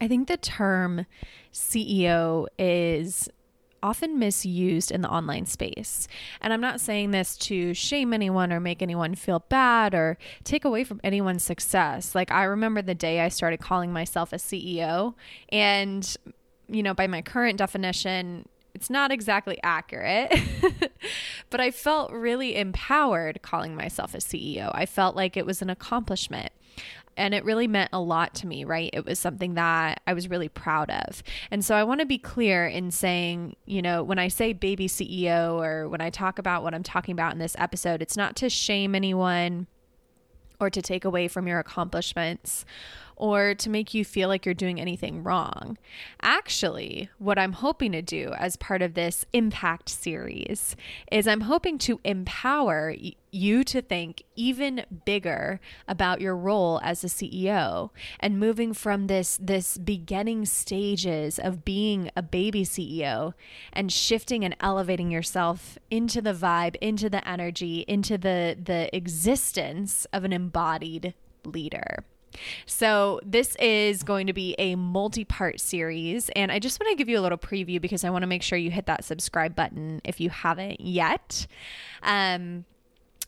I think the term CEO is often misused in the online space. And I'm not saying this to shame anyone or make anyone feel bad or take away from anyone's success. Like, I remember the day I started calling myself a CEO, and, you know, by my current definition, it's not exactly accurate, but I felt really empowered calling myself a CEO. I felt like it was an accomplishment and it really meant a lot to me, right? It was something that I was really proud of. And so I want to be clear in saying, you know, when I say baby CEO or when I talk about what I'm talking about in this episode, it's not to shame anyone or to take away from your accomplishments or to make you feel like you're doing anything wrong. Actually, what I'm hoping to do as part of this impact series is I'm hoping to empower you to think even bigger about your role as a CEO and moving from this this beginning stages of being a baby CEO and shifting and elevating yourself into the vibe, into the energy, into the the existence of an embodied leader. So, this is going to be a multi part series. And I just want to give you a little preview because I want to make sure you hit that subscribe button if you haven't yet. Um,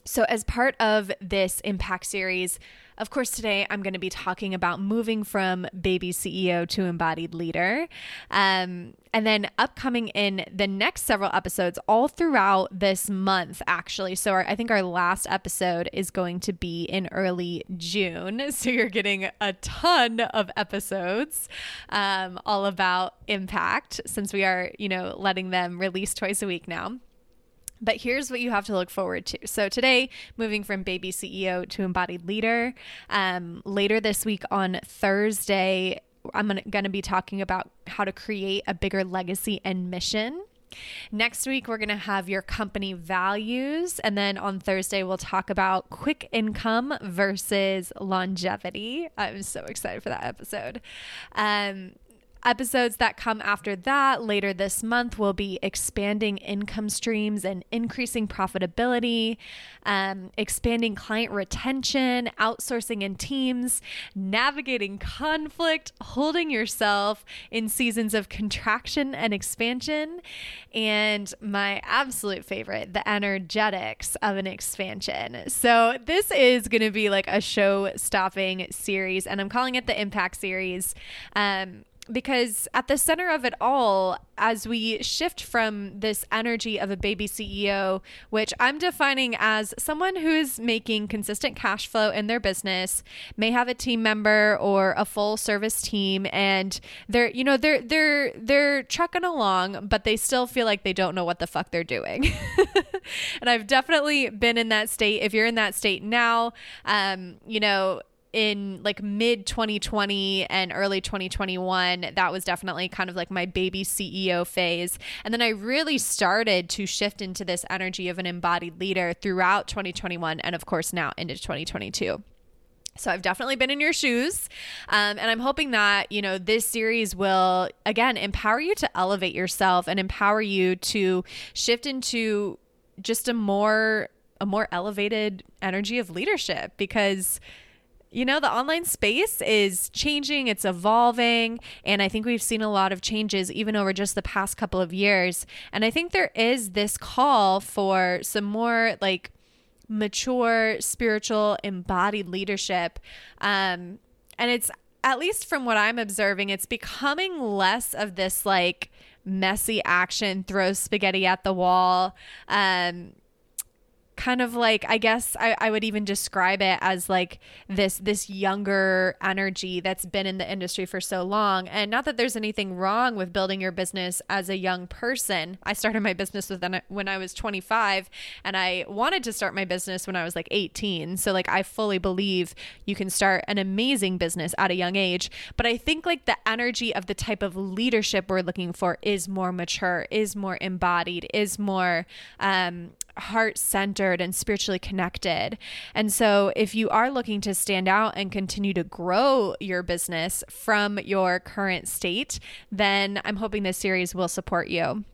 so, as part of this Impact series, of course, today I'm going to be talking about moving from baby CEO to embodied leader. Um, and then upcoming in the next several episodes, all throughout this month, actually. So our, I think our last episode is going to be in early June. So you're getting a ton of episodes um, all about impact since we are, you know, letting them release twice a week now. But here's what you have to look forward to. So, today, moving from baby CEO to embodied leader. Um, later this week on Thursday, I'm going to be talking about how to create a bigger legacy and mission. Next week, we're going to have your company values. And then on Thursday, we'll talk about quick income versus longevity. I'm so excited for that episode. Um, Episodes that come after that later this month will be expanding income streams and increasing profitability, um, expanding client retention, outsourcing in teams, navigating conflict, holding yourself in seasons of contraction and expansion, and my absolute favorite, the energetics of an expansion. So, this is going to be like a show stopping series, and I'm calling it the Impact Series. Um, because at the center of it all, as we shift from this energy of a baby CEO, which I'm defining as someone who's making consistent cash flow in their business, may have a team member or a full service team, and they're, you know, they're they're they're trucking along, but they still feel like they don't know what the fuck they're doing. and I've definitely been in that state. If you're in that state now, um, you know, in like mid 2020 and early 2021 that was definitely kind of like my baby CEO phase and then I really started to shift into this energy of an embodied leader throughout 2021 and of course now into 2022 so I've definitely been in your shoes. Um, and I'm hoping that, you know, this series will, again, empower you to elevate yourself and empower you to shift into just a more, a more elevated energy of leadership because you know, the online space is changing, it's evolving, and I think we've seen a lot of changes even over just the past couple of years. And I think there is this call for some more like mature, spiritual, embodied leadership. Um, and it's at least from what I'm observing, it's becoming less of this like messy action, throw spaghetti at the wall. Um, kind of like I guess I, I would even describe it as like this this younger energy that's been in the industry for so long. And not that there's anything wrong with building your business as a young person. I started my business with when I was 25 and I wanted to start my business when I was like 18. So like I fully believe you can start an amazing business at a young age. But I think like the energy of the type of leadership we're looking for is more mature, is more embodied, is more um, heart centered and spiritually connected. And so, if you are looking to stand out and continue to grow your business from your current state, then I'm hoping this series will support you.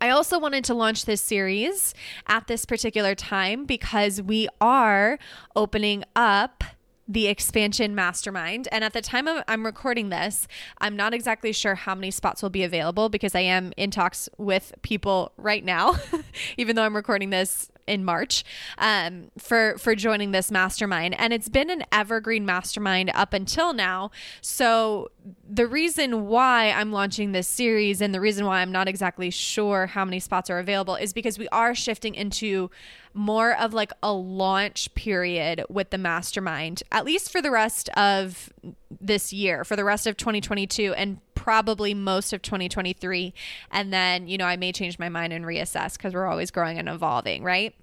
I also wanted to launch this series at this particular time because we are opening up the expansion mastermind. And at the time of, I'm recording this, I'm not exactly sure how many spots will be available because I am in talks with people right now, even though I'm recording this in March um, for for joining this mastermind, and it's been an evergreen mastermind up until now. So the reason why I'm launching this series and the reason why I'm not exactly sure how many spots are available is because we are shifting into more of like a launch period with the mastermind, at least for the rest of this year, for the rest of 2022 and probably most of 2023. And then, you know, I may change my mind and reassess because we're always growing and evolving, right?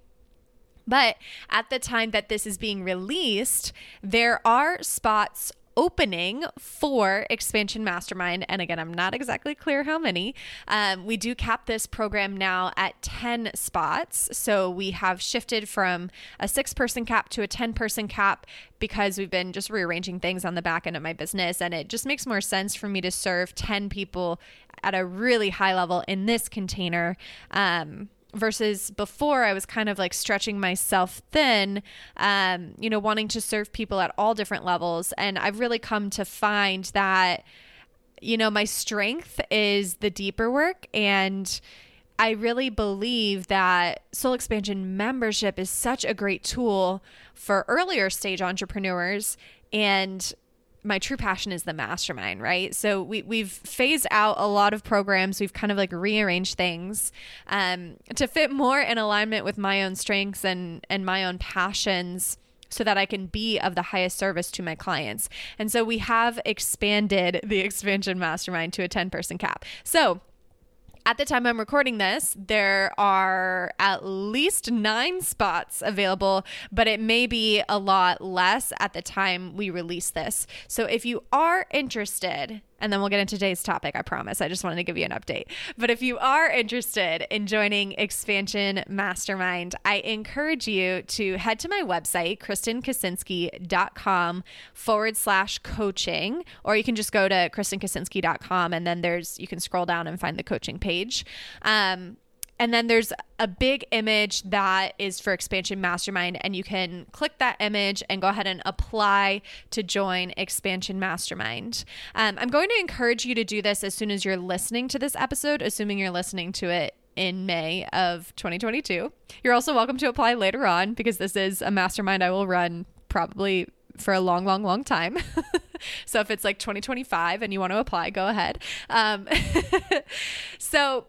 But at the time that this is being released, there are spots opening for Expansion Mastermind. And again, I'm not exactly clear how many. Um, we do cap this program now at 10 spots. So we have shifted from a six person cap to a 10 person cap because we've been just rearranging things on the back end of my business. And it just makes more sense for me to serve 10 people at a really high level in this container. Um, versus before I was kind of like stretching myself thin, um, you know, wanting to serve people at all different levels. And I've really come to find that, you know, my strength is the deeper work. And I really believe that Soul Expansion membership is such a great tool for earlier stage entrepreneurs. And my true passion is the mastermind, right? So we we've phased out a lot of programs. We've kind of like rearranged things um, to fit more in alignment with my own strengths and and my own passions so that I can be of the highest service to my clients. And so we have expanded the expansion mastermind to a 10 person cap. So at the time I'm recording this, there are at least nine spots available, but it may be a lot less at the time we release this. So if you are interested and then we'll get into today's topic. I promise. I just wanted to give you an update. But if you are interested in joining Expansion Mastermind, I encourage you to head to my website, KristenKaczynski.com forward slash coaching, or you can just go to KristenKaczynski.com and then there's, you can scroll down and find the coaching page. Um, and then there's a big image that is for Expansion Mastermind, and you can click that image and go ahead and apply to join Expansion Mastermind. Um, I'm going to encourage you to do this as soon as you're listening to this episode, assuming you're listening to it in May of 2022. You're also welcome to apply later on because this is a mastermind I will run probably for a long, long, long time. so if it's like 2025 and you want to apply, go ahead. Um, so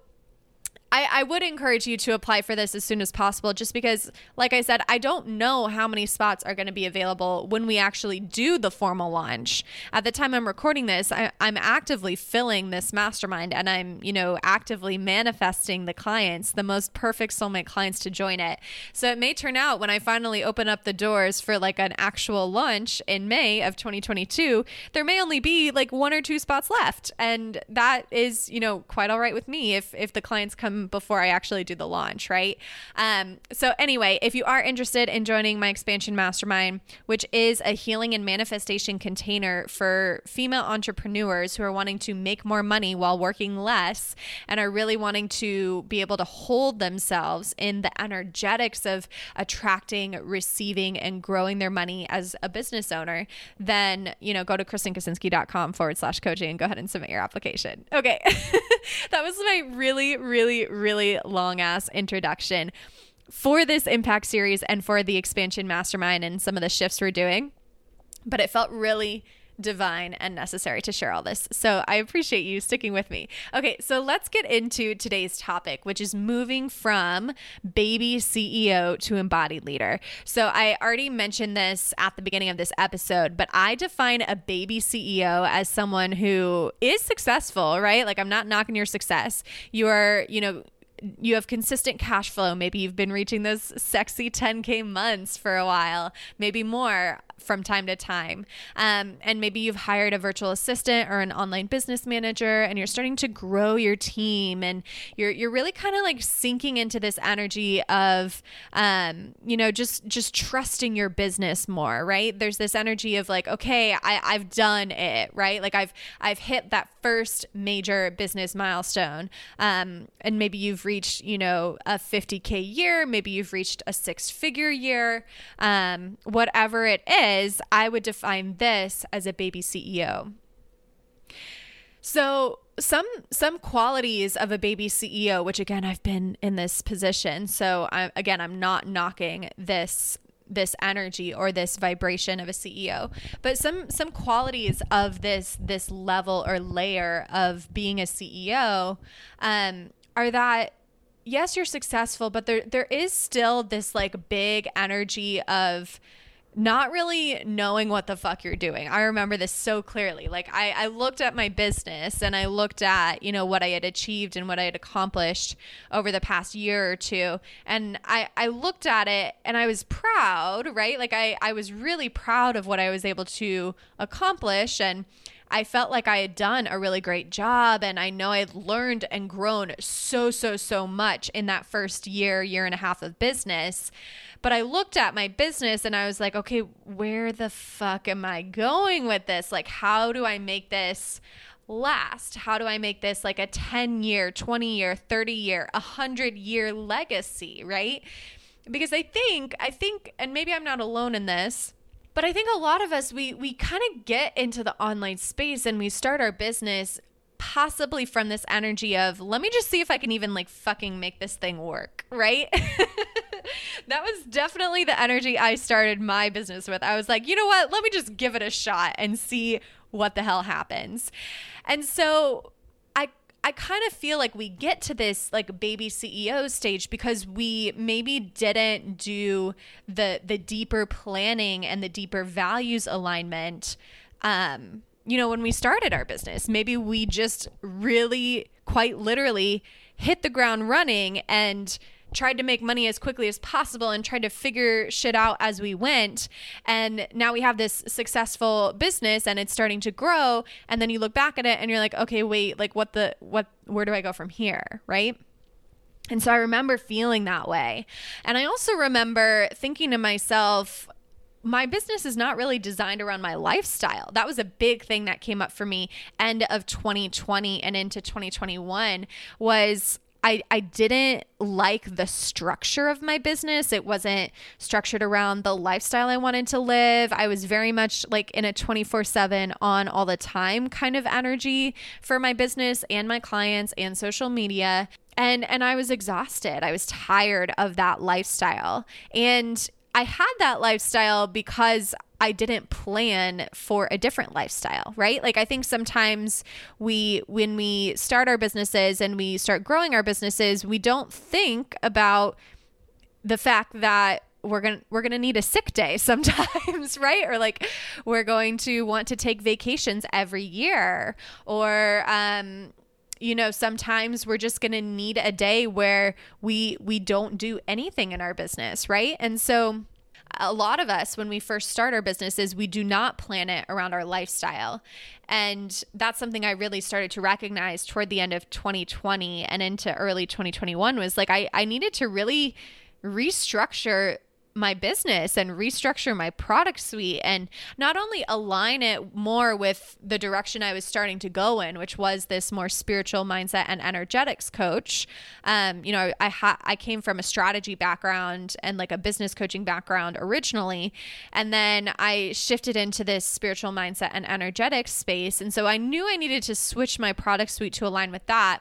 I, I would encourage you to apply for this as soon as possible just because, like I said, I don't know how many spots are going to be available when we actually do the formal launch. At the time I'm recording this, I, I'm actively filling this mastermind and I'm, you know, actively manifesting the clients, the most perfect soulmate clients to join it. So it may turn out when I finally open up the doors for like an actual launch in May of 2022, there may only be like one or two spots left. And that is, you know, quite all right with me if if the clients come before I actually do the launch, right? Um, so, anyway, if you are interested in joining my expansion mastermind, which is a healing and manifestation container for female entrepreneurs who are wanting to make more money while working less and are really wanting to be able to hold themselves in the energetics of attracting, receiving, and growing their money as a business owner, then, you know, go to KristenKaczynski.com forward slash coaching and go ahead and submit your application. Okay. that was my really, really, really long ass introduction for this impact series and for the expansion mastermind and some of the shifts we're doing. But it felt really divine and necessary to share all this. So I appreciate you sticking with me. Okay, so let's get into today's topic, which is moving from baby CEO to embodied leader. So I already mentioned this at the beginning of this episode, but I define a baby CEO as someone who is successful, right? Like I'm not knocking your success. You are, you know, you have consistent cash flow. Maybe you've been reaching those sexy 10K months for a while, maybe more from time to time. Um, and maybe you've hired a virtual assistant or an online business manager and you're starting to grow your team and you're, you're really kind of like sinking into this energy of, um, you know, just, just trusting your business more, right? There's this energy of like, okay, I, I've done it, right? Like I've, I've hit that first major business milestone. Um, and maybe you've reached, you know, a 50K year, maybe you've reached a six figure year, um, whatever it is I would define this as a baby CEO. So, some some qualities of a baby CEO, which again I've been in this position. So, I, again, I'm not knocking this this energy or this vibration of a CEO but some some qualities of this this level or layer of being a CEO um, are that yes you're successful but there there is still this like big energy of not really knowing what the fuck you're doing. I remember this so clearly. Like I, I looked at my business and I looked at, you know, what I had achieved and what I had accomplished over the past year or two. And I, I looked at it and I was proud, right? Like I, I was really proud of what I was able to accomplish. And I felt like I had done a really great job and I know I'd learned and grown so, so, so much in that first year, year and a half of business. But I looked at my business and I was like, okay, where the fuck am I going with this? Like, how do I make this last? How do I make this like a 10 year, 20 year, 30 year, 100 year legacy, right? Because I think, I think, and maybe I'm not alone in this but I think a lot of us we we kind of get into the online space and we start our business possibly from this energy of let me just see if I can even like fucking make this thing work, right? that was definitely the energy I started my business with. I was like, you know what? Let me just give it a shot and see what the hell happens. And so I kind of feel like we get to this like baby CEO stage because we maybe didn't do the the deeper planning and the deeper values alignment um you know when we started our business. Maybe we just really quite literally hit the ground running and tried to make money as quickly as possible and tried to figure shit out as we went. And now we have this successful business and it's starting to grow. And then you look back at it and you're like, okay, wait, like what the, what, where do I go from here? Right. And so I remember feeling that way. And I also remember thinking to myself, my business is not really designed around my lifestyle. That was a big thing that came up for me end of 2020 and into 2021 was I, I didn't like the structure of my business. It wasn't structured around the lifestyle I wanted to live. I was very much like in a 24 7 on all the time kind of energy for my business and my clients and social media. And, and I was exhausted. I was tired of that lifestyle. And I had that lifestyle because I didn't plan for a different lifestyle, right? Like I think sometimes we when we start our businesses and we start growing our businesses, we don't think about the fact that we're going to we're going to need a sick day sometimes, right? Or like we're going to want to take vacations every year or um you know sometimes we're just going to need a day where we we don't do anything in our business right and so a lot of us when we first start our businesses we do not plan it around our lifestyle. And that's something i really started to recognize toward the end of 2020 and into early 2021 was like i, I needed to really restructure my business and restructure my product suite and not only align it more with the direction I was starting to go in, which was this more spiritual mindset and energetics coach. Um, you know, I ha- I came from a strategy background and like a business coaching background originally, and then I shifted into this spiritual mindset and energetics space, and so I knew I needed to switch my product suite to align with that.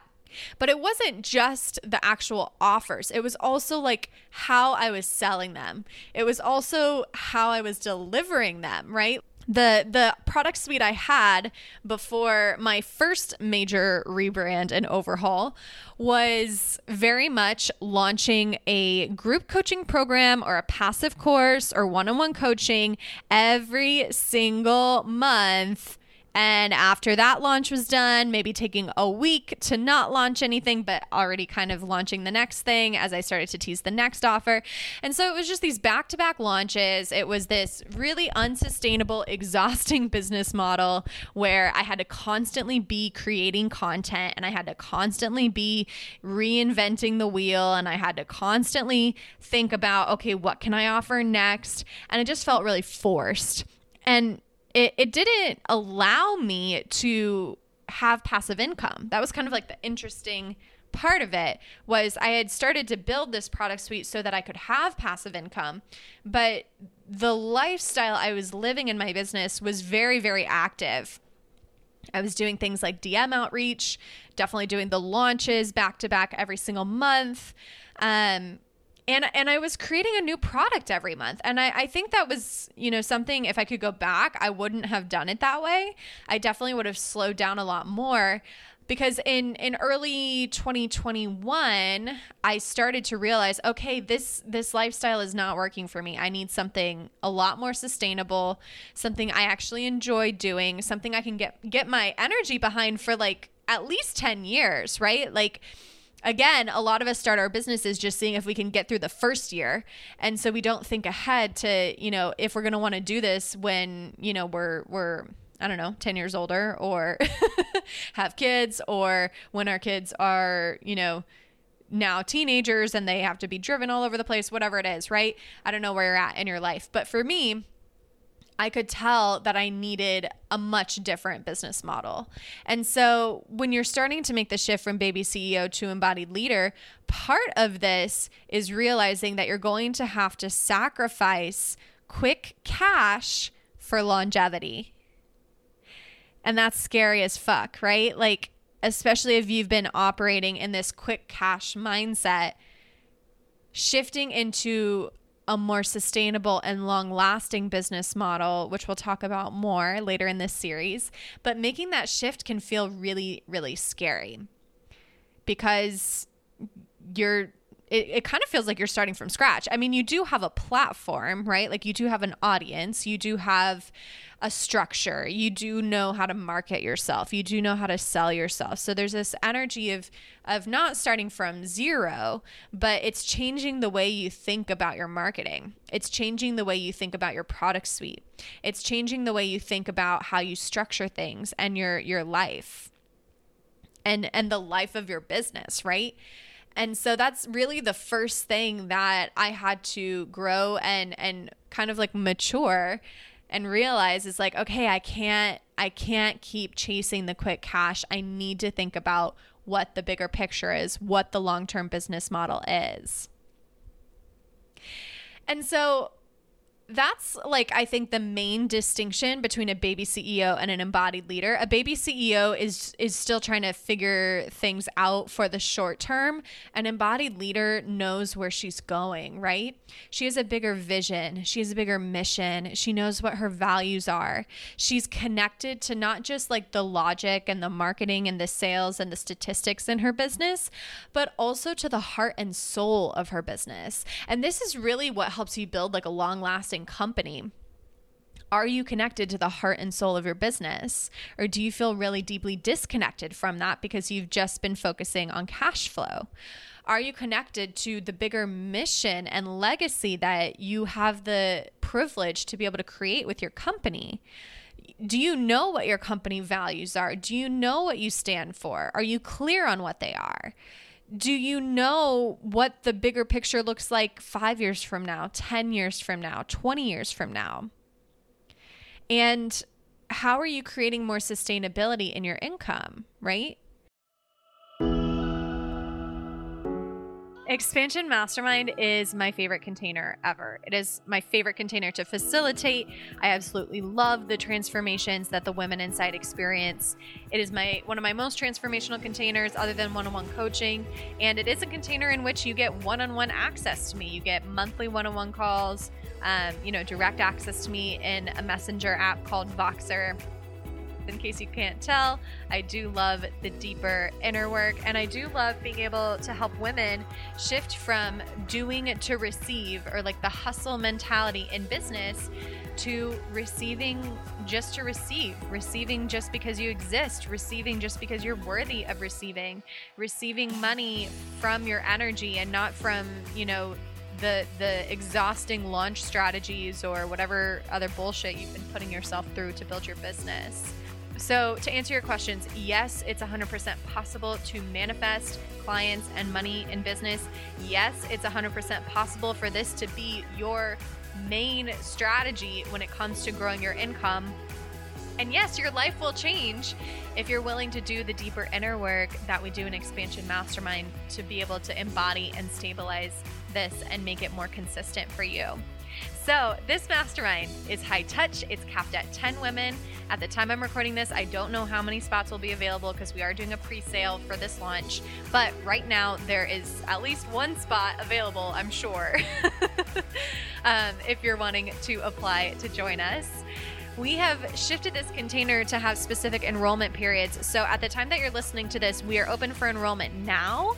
But it wasn't just the actual offers. It was also like how I was selling them. It was also how I was delivering them, right? the the product suite I had before my first major rebrand and overhaul was very much launching a group coaching program or a passive course or one-on-one coaching every single month and after that launch was done, maybe taking a week to not launch anything, but already kind of launching the next thing as I started to tease the next offer. And so it was just these back to back launches. It was this really unsustainable, exhausting business model where I had to constantly be creating content and I had to constantly be reinventing the wheel and I had to constantly think about, okay, what can I offer next? And it just felt really forced. And it, it didn't allow me to have passive income. That was kind of like the interesting part of it was I had started to build this product suite so that I could have passive income, but the lifestyle I was living in my business was very very active. I was doing things like DM outreach, definitely doing the launches back to back every single month. Um, and and I was creating a new product every month. And I, I think that was, you know, something if I could go back, I wouldn't have done it that way. I definitely would have slowed down a lot more because in in early 2021 i started to realize okay this this lifestyle is not working for me i need something a lot more sustainable something i actually enjoy doing something i can get get my energy behind for like at least 10 years right like again, a lot of us start our businesses just seeing if we can get through the first year. And so we don't think ahead to, you know, if we're going to want to do this when, you know, we're, we're, I don't know, 10 years older or have kids or when our kids are, you know, now teenagers and they have to be driven all over the place, whatever it is, right? I don't know where you're at in your life. But for me, I could tell that I needed a much different business model. And so when you're starting to make the shift from baby CEO to embodied leader, part of this is realizing that you're going to have to sacrifice quick cash for longevity. And that's scary as fuck, right? Like, especially if you've been operating in this quick cash mindset, shifting into a more sustainable and long lasting business model, which we'll talk about more later in this series. But making that shift can feel really, really scary because you're it, it kind of feels like you're starting from scratch. I mean, you do have a platform, right? Like you do have an audience, you do have a structure, you do know how to market yourself, you do know how to sell yourself. So there's this energy of of not starting from zero, but it's changing the way you think about your marketing. It's changing the way you think about your product suite. It's changing the way you think about how you structure things and your your life and and the life of your business, right? And so that's really the first thing that I had to grow and and kind of like mature and realize is like okay, I can't I can't keep chasing the quick cash. I need to think about what the bigger picture is, what the long-term business model is. And so that's like I think the main distinction between a baby CEO and an embodied leader. A baby CEO is is still trying to figure things out for the short term. An embodied leader knows where she's going, right? She has a bigger vision, she has a bigger mission. She knows what her values are. She's connected to not just like the logic and the marketing and the sales and the statistics in her business, but also to the heart and soul of her business. And this is really what helps you build like a long-lasting company Are you connected to the heart and soul of your business? Or do you feel really deeply disconnected from that because you've just been focusing on cash flow? Are you connected to the bigger mission and legacy that you have the privilege to be able to create with your company? Do you know what your company values are? Do you know what you stand for? Are you clear on what they are? Do you know what the bigger picture looks like five years from now, 10 years from now, 20 years from now? And how are you creating more sustainability in your income, right? Expansion Mastermind is my favorite container ever. It is my favorite container to facilitate. I absolutely love the transformations that the women inside experience. It is my one of my most transformational containers other than one-on-one coaching, and it is a container in which you get one-on-one access to me. You get monthly one-on-one calls, um, you know, direct access to me in a messenger app called Voxer in case you can't tell, I do love the deeper inner work and I do love being able to help women shift from doing to receive or like the hustle mentality in business to receiving just to receive, receiving just because you exist, receiving just because you're worthy of receiving, receiving money from your energy and not from, you know, the the exhausting launch strategies or whatever other bullshit you've been putting yourself through to build your business. So, to answer your questions, yes, it's 100% possible to manifest clients and money in business. Yes, it's 100% possible for this to be your main strategy when it comes to growing your income. And yes, your life will change if you're willing to do the deeper inner work that we do in Expansion Mastermind to be able to embody and stabilize this and make it more consistent for you. So, this mastermind is high touch. It's capped at 10 women. At the time I'm recording this, I don't know how many spots will be available because we are doing a pre sale for this launch. But right now, there is at least one spot available, I'm sure, um, if you're wanting to apply to join us. We have shifted this container to have specific enrollment periods. So at the time that you're listening to this, we are open for enrollment now,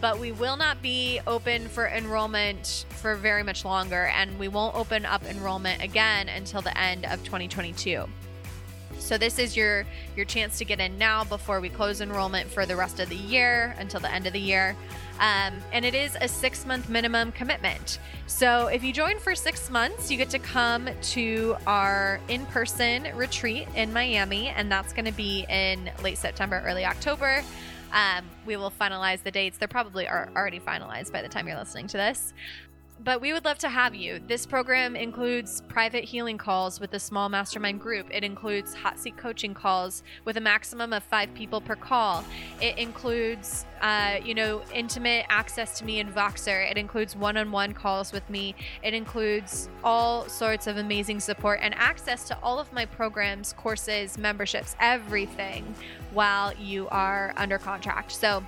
but we will not be open for enrollment for very much longer, and we won't open up enrollment again until the end of 2022. So this is your your chance to get in now before we close enrollment for the rest of the year until the end of the year. Um, and it is a six month minimum commitment. So if you join for six months, you get to come to our in person retreat in Miami, and that's going to be in late September, early October. Um, we will finalize the dates. They're probably are already finalized by the time you're listening to this but we would love to have you. This program includes private healing calls with a small mastermind group. It includes hot seat coaching calls with a maximum of five people per call. It includes, uh, you know, intimate access to me in Voxer. It includes one-on-one calls with me. It includes all sorts of amazing support and access to all of my programs, courses, memberships, everything while you are under contract. So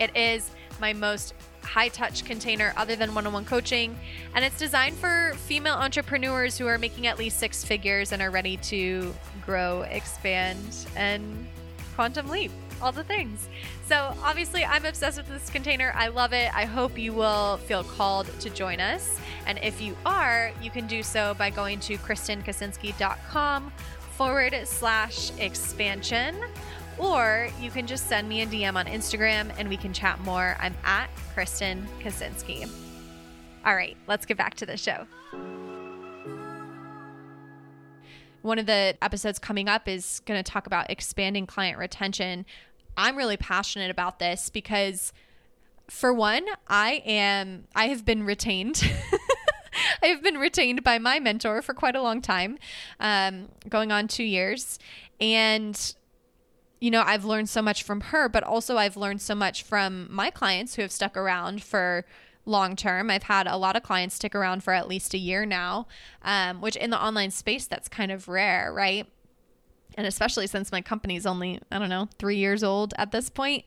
it is my most high touch container other than one on one coaching. And it's designed for female entrepreneurs who are making at least six figures and are ready to grow, expand, and quantum leap all the things. So, obviously, I'm obsessed with this container. I love it. I hope you will feel called to join us. And if you are, you can do so by going to KristenKaczynski.com forward slash expansion or you can just send me a DM on Instagram and we can chat more. I'm at Kristen Kaczynski. All right, let's get back to the show. One of the episodes coming up is going to talk about expanding client retention. I'm really passionate about this because for one, I am I have been retained I have been retained by my mentor for quite a long time, um, going on two years. And you know, I've learned so much from her, but also I've learned so much from my clients who have stuck around for long term. I've had a lot of clients stick around for at least a year now, um, which in the online space, that's kind of rare, right? And especially since my company's only, I don't know, three years old at this point,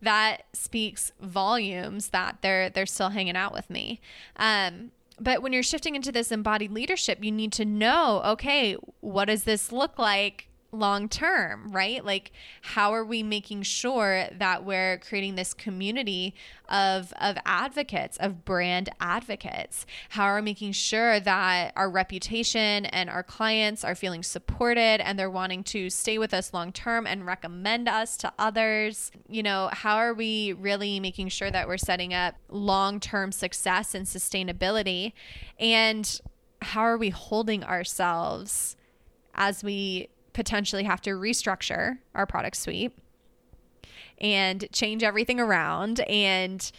that speaks volumes that they're they're still hanging out with me. Um, but when you're shifting into this embodied leadership, you need to know, okay, what does this look like long term, right? Like how are we making sure that we're creating this community of of advocates, of brand advocates? How are we making sure that our reputation and our clients are feeling supported and they're wanting to stay with us long term and recommend us to others? You know, how are we really making sure that we're setting up long-term success and sustainability? And how are we holding ourselves as we potentially have to restructure our product suite and change everything around and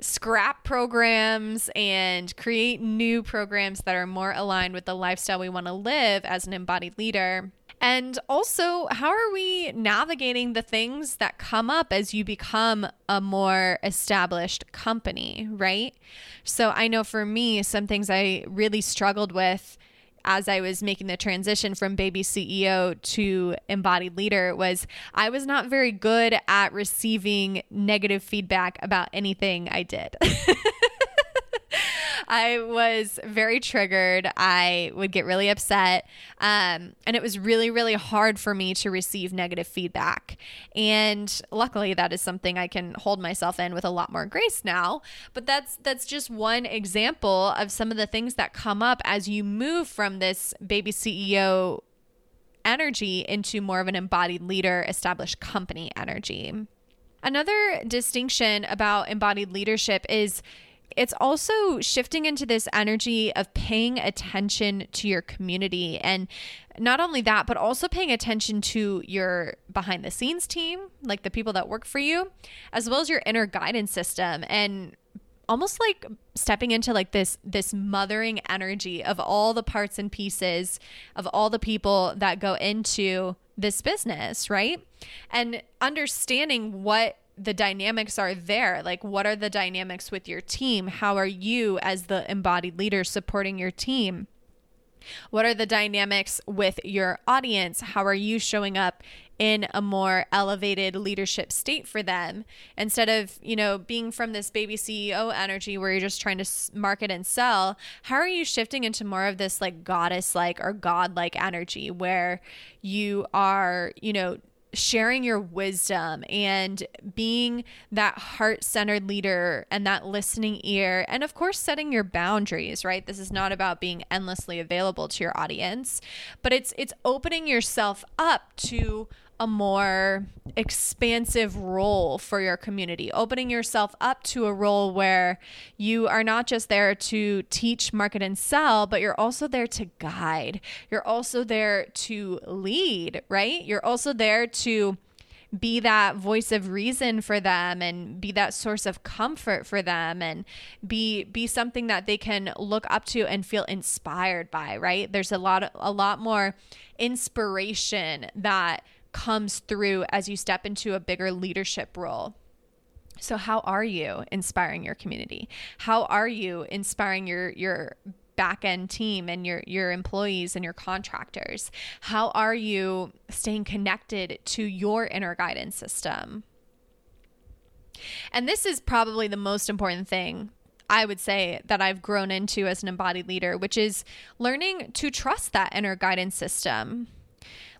scrap programs and create new programs that are more aligned with the lifestyle we want to live as an embodied leader. And also, how are we navigating the things that come up as you become a more established company, right? So, I know for me, some things I really struggled with as I was making the transition from baby CEO to embodied leader was I was not very good at receiving negative feedback about anything I did. I was very triggered. I would get really upset. Um, and it was really, really hard for me to receive negative feedback. And luckily, that is something I can hold myself in with a lot more grace now. But that's that's just one example of some of the things that come up as you move from this baby CEO energy into more of an embodied leader, established company energy. Another distinction about embodied leadership is it's also shifting into this energy of paying attention to your community. And not only that but also paying attention to your behind the scenes team like the people that work for you as well as your inner guidance system. And almost like stepping into like this this mothering energy of all the parts and pieces of all the people that go into this business right? And understanding what the dynamics are there. Like, what are the dynamics with your team? How are you, as the embodied leader, supporting your team? What are the dynamics with your audience? How are you showing up in a more elevated leadership state for them instead of, you know, being from this baby CEO energy where you're just trying to market and sell? How are you shifting into more of this like goddess like or god like energy where you are, you know, sharing your wisdom and being that heart centered leader and that listening ear. And of course, setting your boundaries, right? This is not about being endlessly available to your audience, but it's, it's opening yourself up to a more expansive role for your community, opening yourself up to a role where you are not just there to teach, market, and sell, but you're also there to guide. You're also there to lead, right? You're also there to be that voice of reason for them and be that source of comfort for them and be be something that they can look up to and feel inspired by right there's a lot a lot more inspiration that comes through as you step into a bigger leadership role. So how are you inspiring your community? How are you inspiring your your back end team and your your employees and your contractors? How are you staying connected to your inner guidance system? And this is probably the most important thing I would say that I've grown into as an embodied leader, which is learning to trust that inner guidance system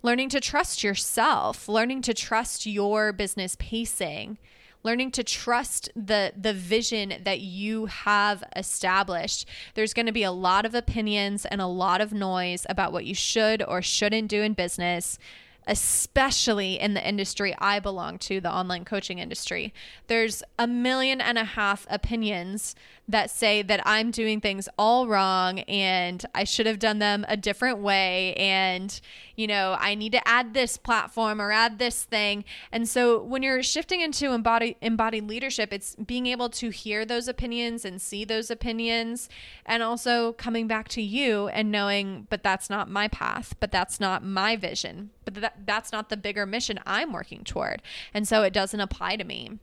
learning to trust yourself, learning to trust your business pacing, learning to trust the the vision that you have established. There's going to be a lot of opinions and a lot of noise about what you should or shouldn't do in business especially in the industry I belong to, the online coaching industry. There's a million and a half opinions that say that I'm doing things all wrong and I should have done them a different way. And, you know, I need to add this platform or add this thing. And so when you're shifting into embodied, embodied leadership, it's being able to hear those opinions and see those opinions and also coming back to you and knowing, but that's not my path, but that's not my vision, but that, that's not the bigger mission I'm working toward. And so it doesn't apply to me.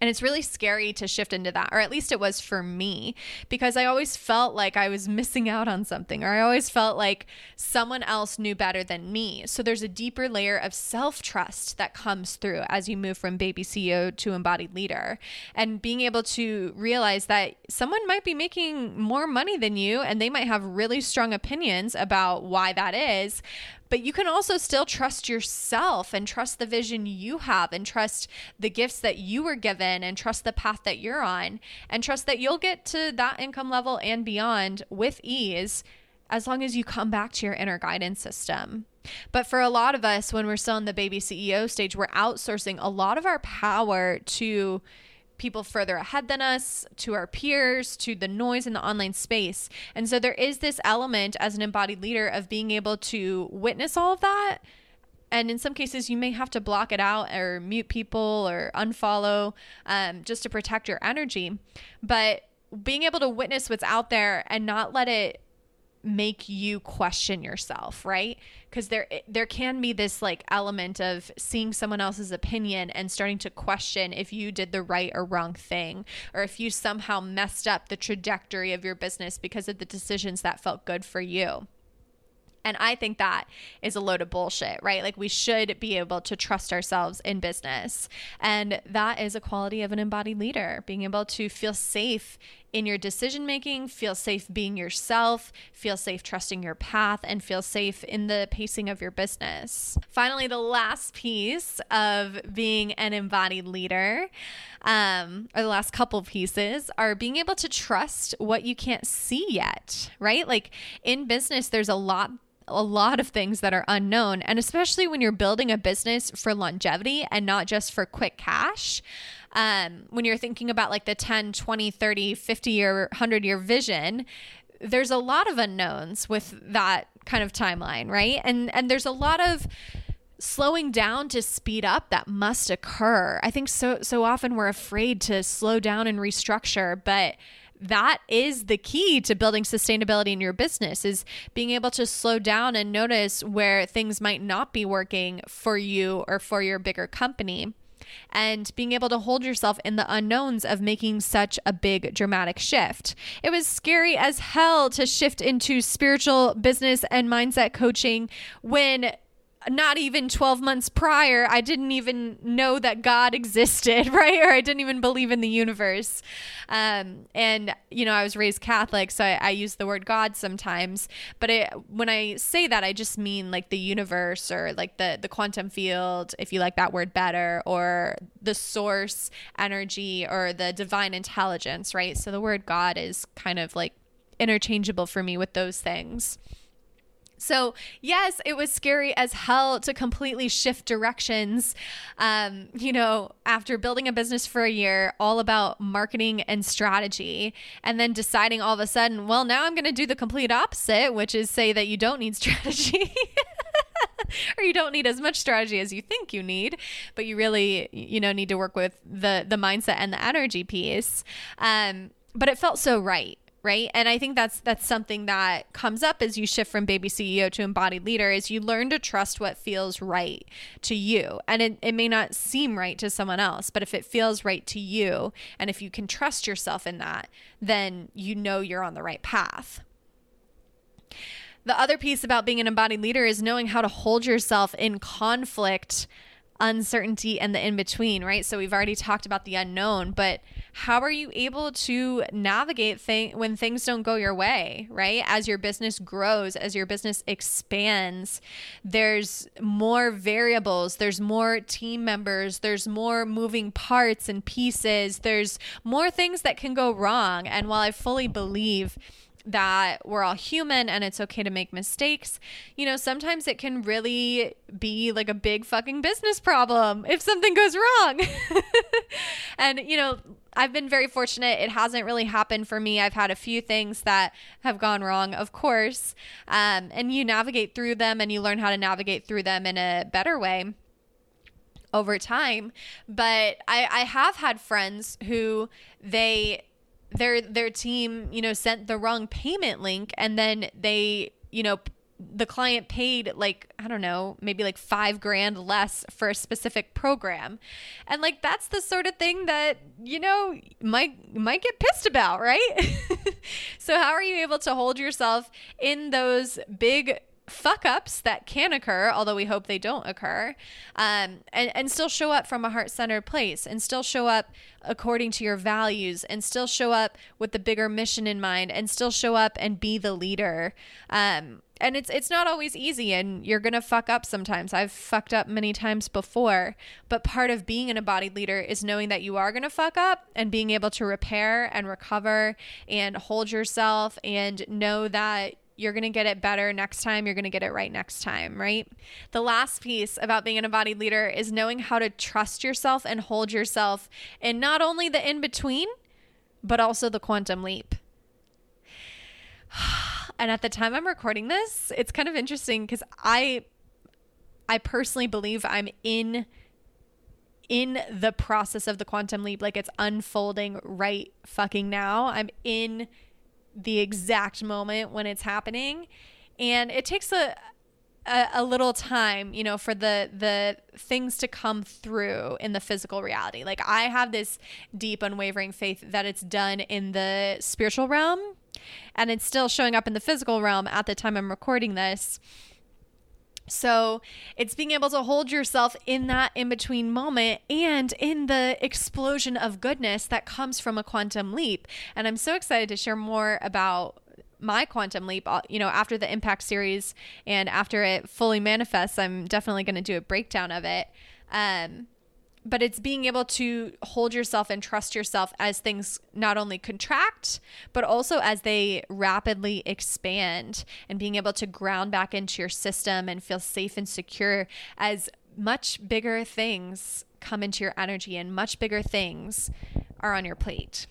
And it's really scary to shift into that, or at least it was for me, because I always felt like I was missing out on something, or I always felt like someone else knew better than me. So there's a deeper layer of self trust that comes through as you move from baby CEO to embodied leader. And being able to realize that someone might be making more money than you, and they might have really strong opinions about why that is but you can also still trust yourself and trust the vision you have and trust the gifts that you were given and trust the path that you're on and trust that you'll get to that income level and beyond with ease as long as you come back to your inner guidance system. But for a lot of us, when we're still in the baby CEO stage, we're outsourcing a lot of our power to people further ahead than us, to our peers, to the noise in the online space. And so there is this element as an embodied leader of being able to witness all of that. And in some cases, you may have to block it out or mute people or unfollow um, just to protect your energy. But being able to witness what's out there and not let it make you question yourself, right? Because there there can be this like element of seeing someone else's opinion and starting to question if you did the right or wrong thing or if you somehow messed up the trajectory of your business because of the decisions that felt good for you. And I think that is a load of bullshit, right? Like we should be able to trust ourselves in business. And that is a quality of an embodied leader, being able to feel safe in your decision making, feel safe being yourself, feel safe trusting your path, and feel safe in the pacing of your business. Finally, the last piece of being an embodied leader, um, or the last couple pieces, are being able to trust what you can't see yet, right? Like in business, there's a lot a lot of things that are unknown. And especially when you're building a business for longevity and not just for quick cash, um, when you're thinking about like the 10, 20, 30, 50 year, 100 year vision, there's a lot of unknowns with that kind of timeline, right? And and there's a lot of slowing down to speed up that must occur. I think so so often we're afraid to slow down and restructure, but that is the key to building sustainability in your business is being able to slow down and notice where things might not be working for you or for your bigger company and being able to hold yourself in the unknowns of making such a big dramatic shift. It was scary as hell to shift into spiritual business and mindset coaching when not even 12 months prior, I didn't even know that God existed, right? Or I didn't even believe in the universe. Um, and, you know, I was raised Catholic, so I, I use the word God sometimes. But it, when I say that, I just mean like the universe or like the, the quantum field, if you like that word better, or the source energy or the divine intelligence, right? So the word God is kind of like interchangeable for me with those things. So, yes, it was scary as hell to completely shift directions. Um, you know, after building a business for a year, all about marketing and strategy, and then deciding all of a sudden, well, now I'm going to do the complete opposite, which is say that you don't need strategy. or you don't need as much strategy as you think you need, but you really, you know, need to work with the the mindset and the energy piece. Um, but it felt so right right? And i think that's that's something that comes up as you shift from baby ceo to embodied leader is you learn to trust what feels right to you. And it, it may not seem right to someone else but if it feels right to you and if you can trust yourself in that then you know you're on the right path. The other piece about being an embodied leader is knowing how to hold yourself in conflict uncertainty and the in between, right? So we've already talked about the unknown, but how are you able to navigate thing when things don't go your way, right? As your business grows, as your business expands, there's more variables, there's more team members, there's more moving parts and pieces, there's more things that can go wrong. And while I fully believe that we're all human and it's okay to make mistakes, you know, sometimes it can really be like a big fucking business problem if something goes wrong. and, you know, I've been very fortunate. It hasn't really happened for me. I've had a few things that have gone wrong, of course. Um, and you navigate through them and you learn how to navigate through them in a better way over time. But I, I have had friends who they their their team, you know, sent the wrong payment link and then they, you know, the client paid like i don't know maybe like five grand less for a specific program. And like that's the sort of thing that you know might might get pissed about right? So how are you able to hold yourself in those big fuck ups that can occur, although we hope they don't occur, um, and, and still show up from a heart centered place and still show up according to your values and still show up with the bigger mission in mind and still show up and be the leader. Um, and it's it's not always easy and you're going to fuck up sometimes. I've fucked up many times before, but part of being an embodied leader is knowing that you are going to fuck up and being able to repair and recover and hold yourself and know that you're going to get it better next time. You're going to get it right next time, right? The last piece about being an embodied leader is knowing how to trust yourself and hold yourself in not only the in between, but also the quantum leap. And at the time I'm recording this, it's kind of interesting because I I personally believe I'm in in the process of the quantum leap like it's unfolding right fucking now. I'm in the exact moment when it's happening. And it takes a, a, a little time you know for the the things to come through in the physical reality. Like i have this deep unwavering faith that it's done in the spiritual realm and it's still showing up in the physical realm at the time i'm recording this so it's being able to hold yourself in that in between moment and in the explosion of goodness that comes from a quantum leap. And I'm so excited to share more about my quantum leap uh, you know after the impact series and after it fully manifests i'm definitely going to do a breakdown of it um, but it's being able to hold yourself and trust yourself as things not only contract, but also as they rapidly expand and being able to ground back into your system and feel safe and secure as much bigger things come into your energy and much bigger things are on your plate.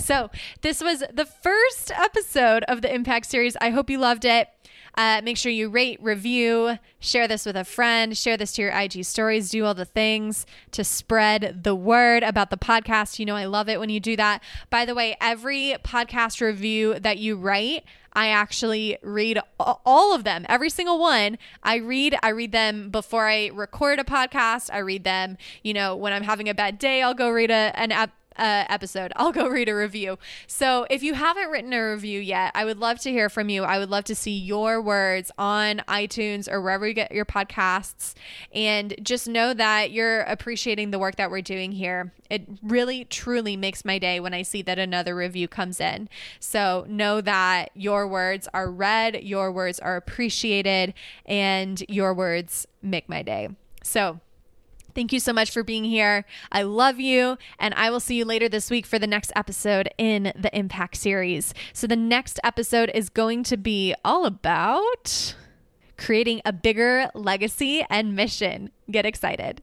So, this was the first episode of the Impact series. I hope you loved it. Uh, make sure you rate, review, share this with a friend, share this to your IG stories, do all the things to spread the word about the podcast. You know, I love it when you do that. By the way, every podcast review that you write, I actually read all of them, every single one. I read, I read them before I record a podcast. I read them, you know, when I'm having a bad day, I'll go read a, an uh, episode, I'll go read a review. So if you haven't written a review yet, I would love to hear from you. I would love to see your words on iTunes or wherever you get your podcasts. And just know that you're appreciating the work that we're doing here. It really, truly makes my day when I see that another review comes in. So know that your words are read, your words are appreciated, and your words make my day. So, Thank you so much for being here. I love you, and I will see you later this week for the next episode in the Impact series. So, the next episode is going to be all about creating a bigger legacy and mission. Get excited.